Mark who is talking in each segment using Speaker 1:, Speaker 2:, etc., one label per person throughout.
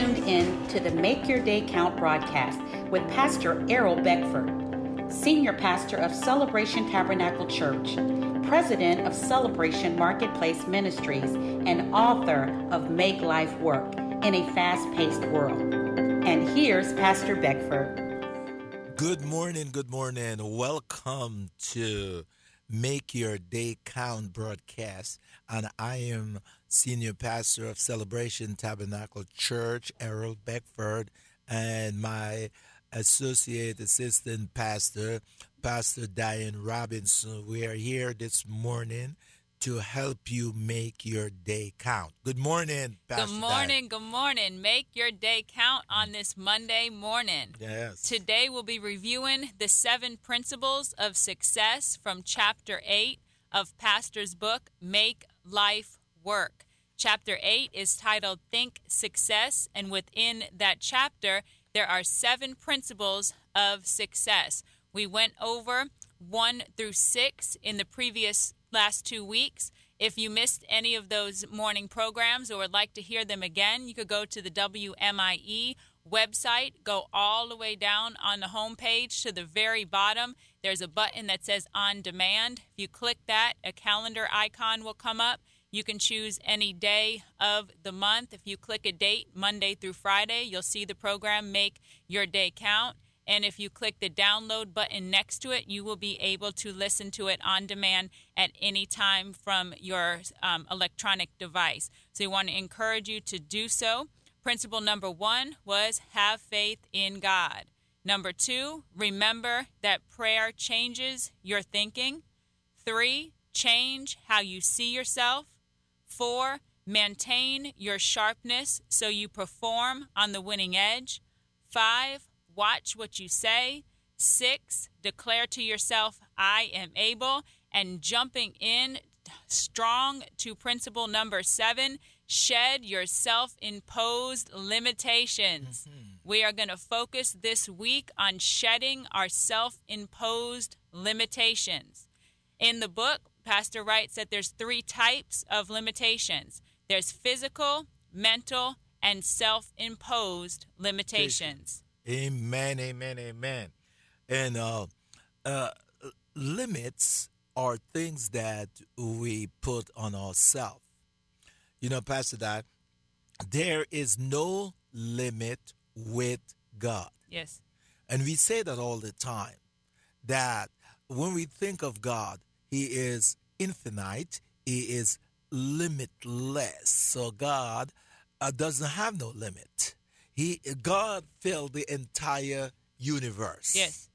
Speaker 1: tuned in to the Make Your Day Count broadcast with Pastor Errol Beckford, Senior Pastor of Celebration Tabernacle Church, President of Celebration Marketplace Ministries, and author of Make Life Work in a Fast Paced World. And here's Pastor Beckford.
Speaker 2: Good morning, good morning. Welcome to Make Your Day Count broadcast. And I am Senior Pastor of Celebration Tabernacle Church, Errol Beckford, and my Associate Assistant Pastor, Pastor Diane Robinson. We are here this morning to help you make your day count. Good morning, Pastor.
Speaker 3: Good morning, good morning. Make your day count on mm. this Monday morning.
Speaker 2: Yes.
Speaker 3: Today we'll be reviewing the seven principles of success from chapter 8 of Pastor's book, Make Life Work. Chapter 8 is titled Think Success, and within that chapter, there are seven principles of success. We went over 1 through 6 in the previous last two weeks. If you missed any of those morning programs or would like to hear them again, you could go to the WMIE website, go all the way down on the home page to the very bottom. There's a button that says on demand. If you click that, a calendar icon will come up. You can choose any day of the month. If you click a date, Monday through Friday, you'll see the program Make Your Day Count. And if you click the download button next to it, you will be able to listen to it on demand at any time from your um, electronic device. So, we want to encourage you to do so. Principle number one was have faith in God. Number two, remember that prayer changes your thinking. Three, change how you see yourself. Four, maintain your sharpness so you perform on the winning edge. Five, watch what you say. Six, declare to yourself, I am able. And jumping in strong to principle number seven, shed your self imposed limitations. Mm-hmm. We are going to focus this week on shedding our self imposed limitations. In the book, Pastor writes that there's three types of limitations there's physical, mental, and self imposed limitations.
Speaker 2: Amen, amen, amen. And uh, uh, limits are things that we put on ourselves. You know, Pastor Dad, there is no limit with God.
Speaker 3: Yes.
Speaker 2: And we say that all the time that when we think of God, He is infinite, He is limitless. So God uh, doesn't have no limit. He God filled the entire universe.
Speaker 3: Yes.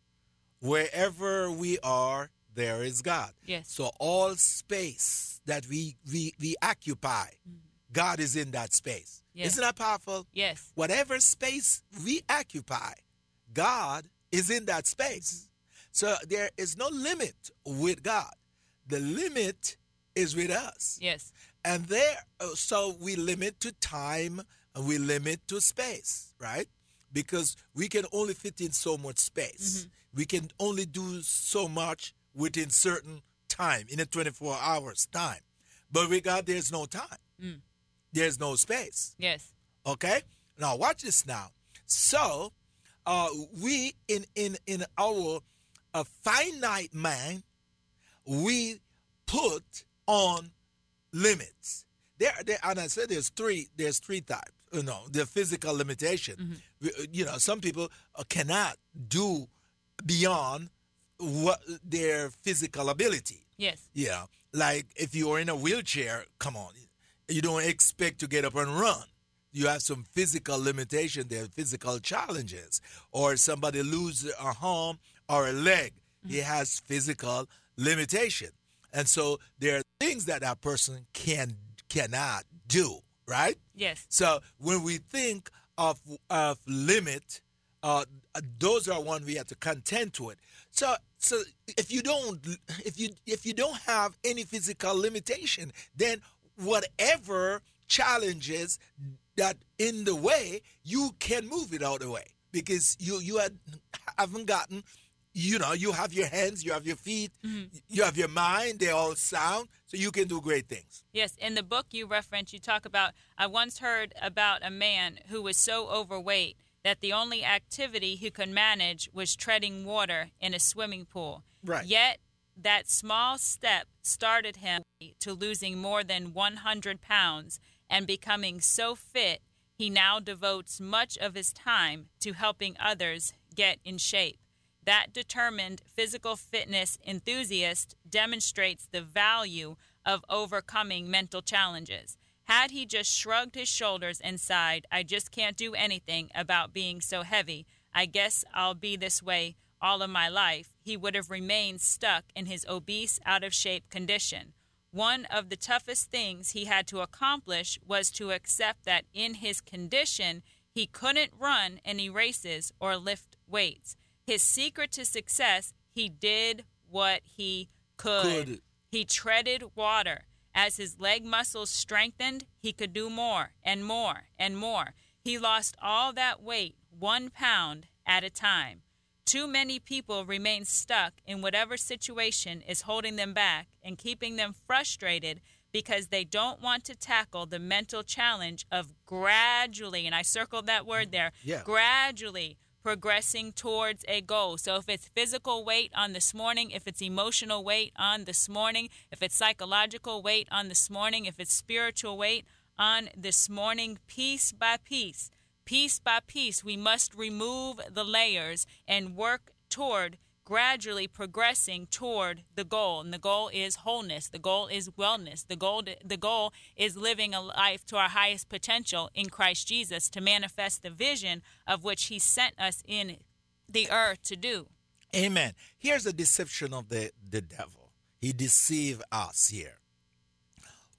Speaker 2: Wherever we are, there is God.
Speaker 3: Yes.
Speaker 2: So all space that we we, we occupy, mm-hmm. God is in that space. Yes. Isn't that powerful?
Speaker 3: Yes.
Speaker 2: Whatever space we occupy, God is in that space. So there is no limit with God. The limit is with us.
Speaker 3: Yes.
Speaker 2: And there so we limit to time and we limit to space, right? Because we can only fit in so much space. Mm-hmm. We can only do so much within certain time, in a 24 hours time. But with God, there's no time. Mm. There's no space.
Speaker 3: Yes.
Speaker 2: Okay? Now watch this now. So uh, we in in in our a finite mind, we put on limits. There, there, and I said there's three. There's three types you know the physical limitation. Mm-hmm. You know, some people uh, cannot do beyond what their physical ability.
Speaker 3: Yes.
Speaker 2: Yeah, like if you're in a wheelchair, come on, you don't expect to get up and run. You have some physical limitation there, physical challenges, or somebody lose a arm or a leg. Mm-hmm. He has physical limitation, and so there are things that that person can cannot do right?
Speaker 3: Yes.
Speaker 2: So when we think of of limit, uh, those are one we have to contend to it. So so if you don't if you if you don't have any physical limitation, then whatever challenges that in the way, you can move it out of the way because you you had, haven't gotten you know, you have your hands, you have your feet,
Speaker 3: Mm-hmm.
Speaker 2: you have your mind, they're all sound, so you can do great things.
Speaker 3: Yes, in the book you reference, you talk about. I once heard about a man who was so overweight that the only activity he could manage was treading water in a swimming pool.
Speaker 2: Right.
Speaker 3: Yet, that small step started him to losing more than 100 pounds and becoming so fit, he now devotes much of his time to helping others get in shape. That determined physical fitness enthusiast demonstrates the value of overcoming mental challenges. Had he just shrugged his shoulders and sighed, I just can't do anything about being so heavy. I guess I'll be this way all of my life, he would have remained stuck in his obese, out of shape condition. One of the toughest things he had to accomplish was to accept that in his condition, he couldn't run any races or lift weights. His secret to success, he did what he could.
Speaker 2: Could.
Speaker 3: He treaded water. As his leg muscles strengthened, he could do more and more and more. He lost all that weight, one pound at a time. Too many people remain stuck in whatever situation is holding them back and keeping them frustrated because they don't want to tackle the mental challenge of gradually, and I circled that word mm, there,
Speaker 2: Yeah.
Speaker 3: gradually progressing towards a goal. So if it's physical weight on this morning, if it's emotional weight on this morning, if it's psychological weight on this morning, if it's spiritual weight on this morning, piece by piece, piece by piece, we must remove the layers and work toward gradually progressing toward the goal and the goal is wholeness the goal is wellness the goal the goal is living a life to our highest potential in Christ Jesus to manifest the vision of which he sent us in the earth to do
Speaker 2: Amen. Here's the deception of the, the devil. He deceive us here.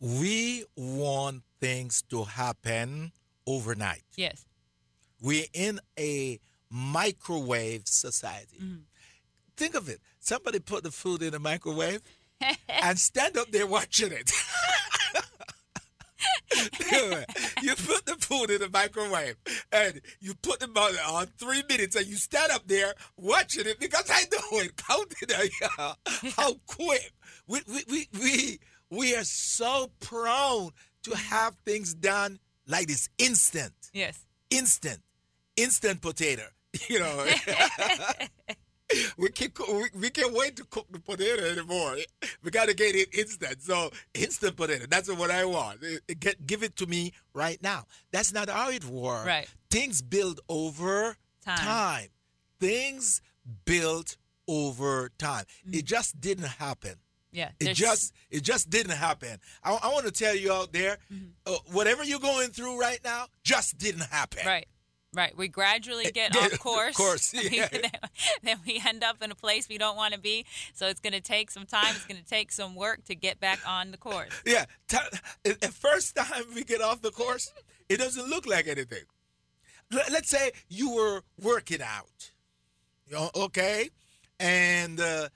Speaker 2: We want things to happen overnight.
Speaker 3: yes
Speaker 2: We're in a microwave society. Mm-hmm. Think of it. Somebody put the food in the microwave and stand up there watching it. you put the food in the microwave and you put the on, on three minutes and you stand up there watching it because I know it. Counted uh, how quick. We, we, we, we, we are so prone to have things done like this. Instant.
Speaker 3: Yes.
Speaker 2: Instant, instant potato. You know, we can we, we can't wait to cook the potato anymore. We got to get it instant. So instant potato. That's what I want. It- it get, give it to me right now. That's not how it works.
Speaker 3: Right.
Speaker 2: Things build over
Speaker 3: Time.
Speaker 2: time. Things built over time.
Speaker 3: Mm-hmm.
Speaker 2: It just didn't happen.
Speaker 3: yeah
Speaker 2: It just it just didn't happen. I, I want to tell you out there,
Speaker 3: Mm-hmm.
Speaker 2: uh, whatever you're going through right now, just didn't happen.
Speaker 3: Right. Right. We gradually get
Speaker 2: Yeah,
Speaker 3: off
Speaker 2: of
Speaker 3: course.
Speaker 2: course, yeah.
Speaker 3: then we end up in a place we don't want to be. So it's going to take some time. It's going to take some work to get back on the course.
Speaker 2: Yeah, t- at at first time we get off the course, it doesn't look like anything. Let- Let's say you were working out, okay, and uh,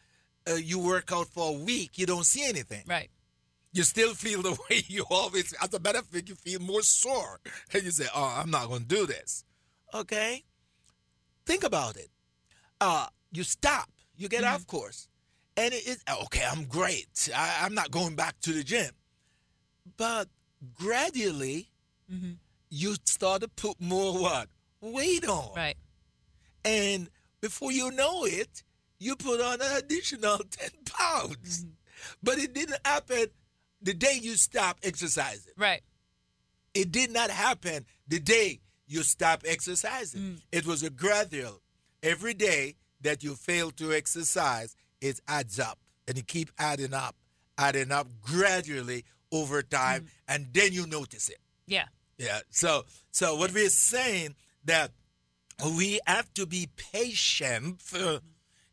Speaker 2: uh, you work out for a week, you don't see anything.
Speaker 3: Right.
Speaker 2: You still feel the way you always. As a matter of fact, you feel more sore, and you say, "Oh, I'm not going to do this." Okay, think about it. Uh, you stop, you get off course, and it is okay. I'm great. I, I'm not going back to the gym, but gradually,
Speaker 3: Mm-hmm.
Speaker 2: you start to put more what weight on,
Speaker 3: Right.
Speaker 2: and before you know it, you put on an additional ten pounds. But it didn't happen the day you stop exercising.
Speaker 3: Right.
Speaker 2: It did not happen the day you stop exercising.
Speaker 3: Mm.
Speaker 2: It was a gradual. Every day that you fail to exercise, it adds up and you keep adding up, adding up gradually over time,
Speaker 3: Mm.
Speaker 2: and then you notice it.
Speaker 3: Yeah.
Speaker 2: Yeah. So so what we're saying that we have to be patient uh,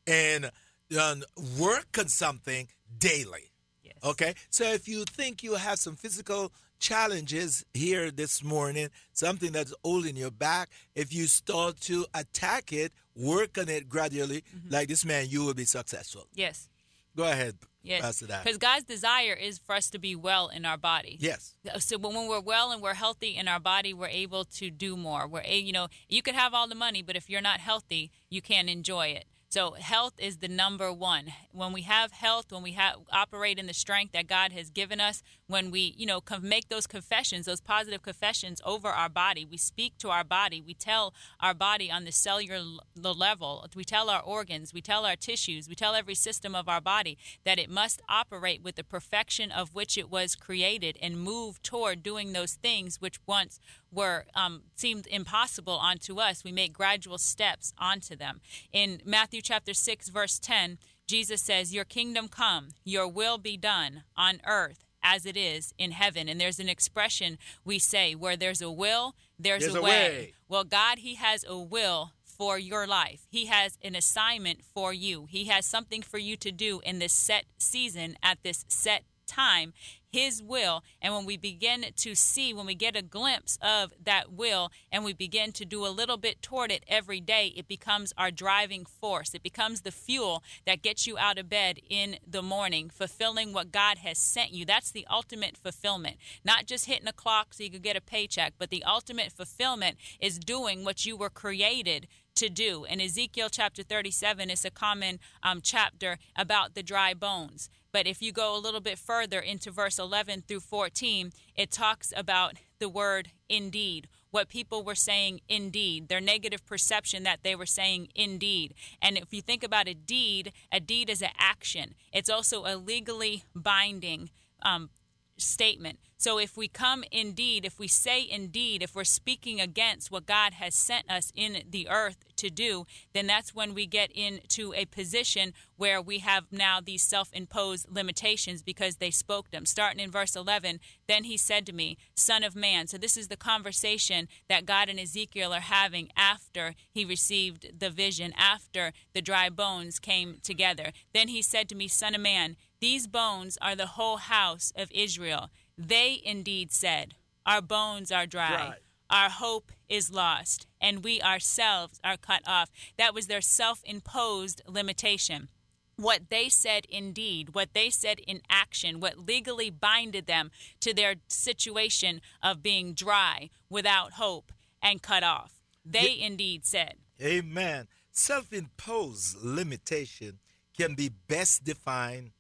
Speaker 2: and uh, work on something daily.
Speaker 3: Yes.
Speaker 2: Okay. So if you think you have some physical challenges here this morning, something that's holding your back, if you start to attack it, work on it gradually, mm-hmm. like this man, you will be successful.
Speaker 3: Yes.
Speaker 2: Go ahead,
Speaker 3: Yes. Because God's desire is for us to be well in our body.
Speaker 2: Yes.
Speaker 3: So when when we're well and we're healthy in our body, we're able to do more. We're you know you could have all the money, but if you're not healthy, you can't enjoy it. So health is the number one. When we have health, when we have operate in the strength that God has given us, when we, you know, make those confessions, those positive confessions over our body, we speak to our body, we tell our body on the cellular level, we tell our organs, we tell our tissues, we tell every system of our body that it must operate with the perfection of which it was created and move toward doing those things which once were um, seemed impossible unto us. We make gradual steps onto them. In Matthew chapter 6, verse 10, Jesus says, Your kingdom come, your will be done on earth as it is in heaven. And there's an expression we say where there's a will, there's,
Speaker 2: there's
Speaker 3: a,
Speaker 2: a
Speaker 3: way.
Speaker 2: way.
Speaker 3: Well, God, He has a will for your life. He has an assignment for you. He has something for you to do in this set season at this set time his will and when we begin to see when we get a glimpse of that will and we begin to do a little bit toward it every day it becomes our driving force it becomes the fuel that gets you out of bed in the morning fulfilling what god has sent you that's the ultimate fulfillment not just hitting a clock so you could get a paycheck but the ultimate fulfillment is doing what you were created to do. In Ezekiel chapter 37, it's a common um, chapter about the dry bones. But if you go a little bit further into verse 11 through 14, it talks about the word indeed, what people were saying indeed, their negative perception that they were saying indeed. And if you think about a deed, a deed is an action, it's also a legally binding um, statement. So if we come indeed, if we say indeed, if we're speaking against what God has sent us in the earth to do, then that's when we get into a position where we have now these self imposed limitations because they spoke them. Starting in verse 11, then he said to me, Son of man. So this is the conversation that God and Ezekiel are having after he received the vision, after the dry bones came together. Then he said to me, Son of man, these bones are the whole house of Israel. They indeed said, Our bones are dry. Our hope is lost, and we ourselves are cut off. That was their self imposed limitation. What they said indeed, what they said in action, what legally binded them to their situation of being dry, without hope, and cut off. They indeed said.
Speaker 2: Amen. Self imposed limitation can be best defined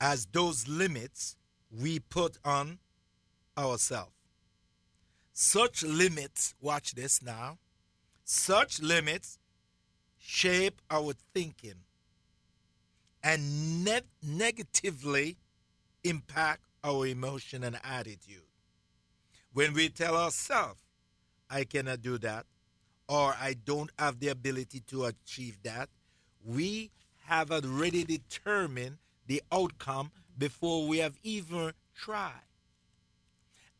Speaker 2: as those limits we put on ourselves. Such limits, watch this now, such limits shape our thinking and ne- negatively impact our emotion and attitude. When we tell ourselves, I cannot do that, or I don't have the ability to achieve that, we have already determined the outcome before we have even tried.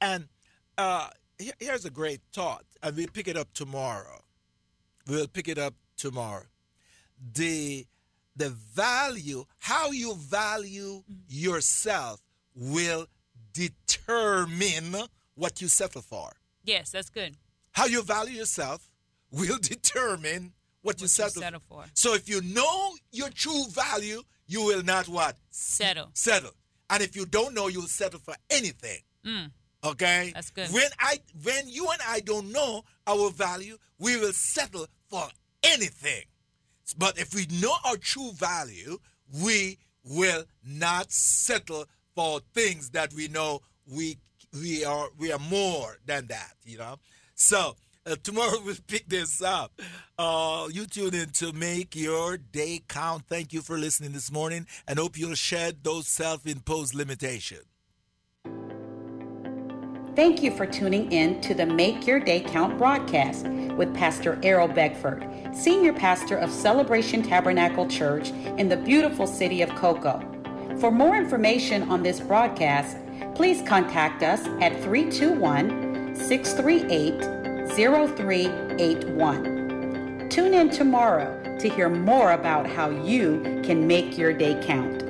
Speaker 2: And uh, here's a great thought, and we'll pick it up tomorrow. We'll pick it up tomorrow. The the value, how you value yourself, will determine what you settle for.
Speaker 3: Yes, that's good.
Speaker 2: How you value yourself will determine what,
Speaker 3: What
Speaker 2: you
Speaker 3: you
Speaker 2: settle,
Speaker 3: settle for.
Speaker 2: So if you know your true value, you will not what?
Speaker 3: Settle.
Speaker 2: Settle. And if you don't know, you'll settle for anything.
Speaker 3: Mm.
Speaker 2: Okay?
Speaker 3: That's good.
Speaker 2: When I when you and I don't know our value, we will settle for anything. But if we know our true value, we will not settle for things that we know we we are we are more than that, you know. So uh, tomorrow we'll pick this up. Uh, you tune in to make your day count. Thank you for listening this morning, and hope you'll shed those self-imposed limitations.
Speaker 1: Thank you for tuning in to the Make Your Day Count broadcast with Pastor Errol Beckford, Senior Pastor of Celebration Tabernacle Church in the beautiful city of Cocoa. For more information on this broadcast, please contact us at 321 638 0381. Tune in tomorrow to hear more about how you can make your day count.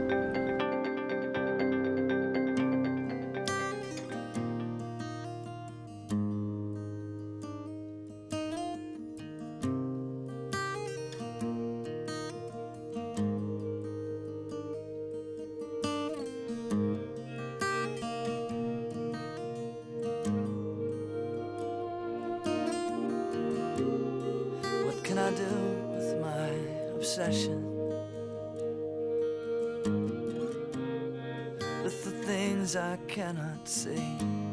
Speaker 4: I cannot see.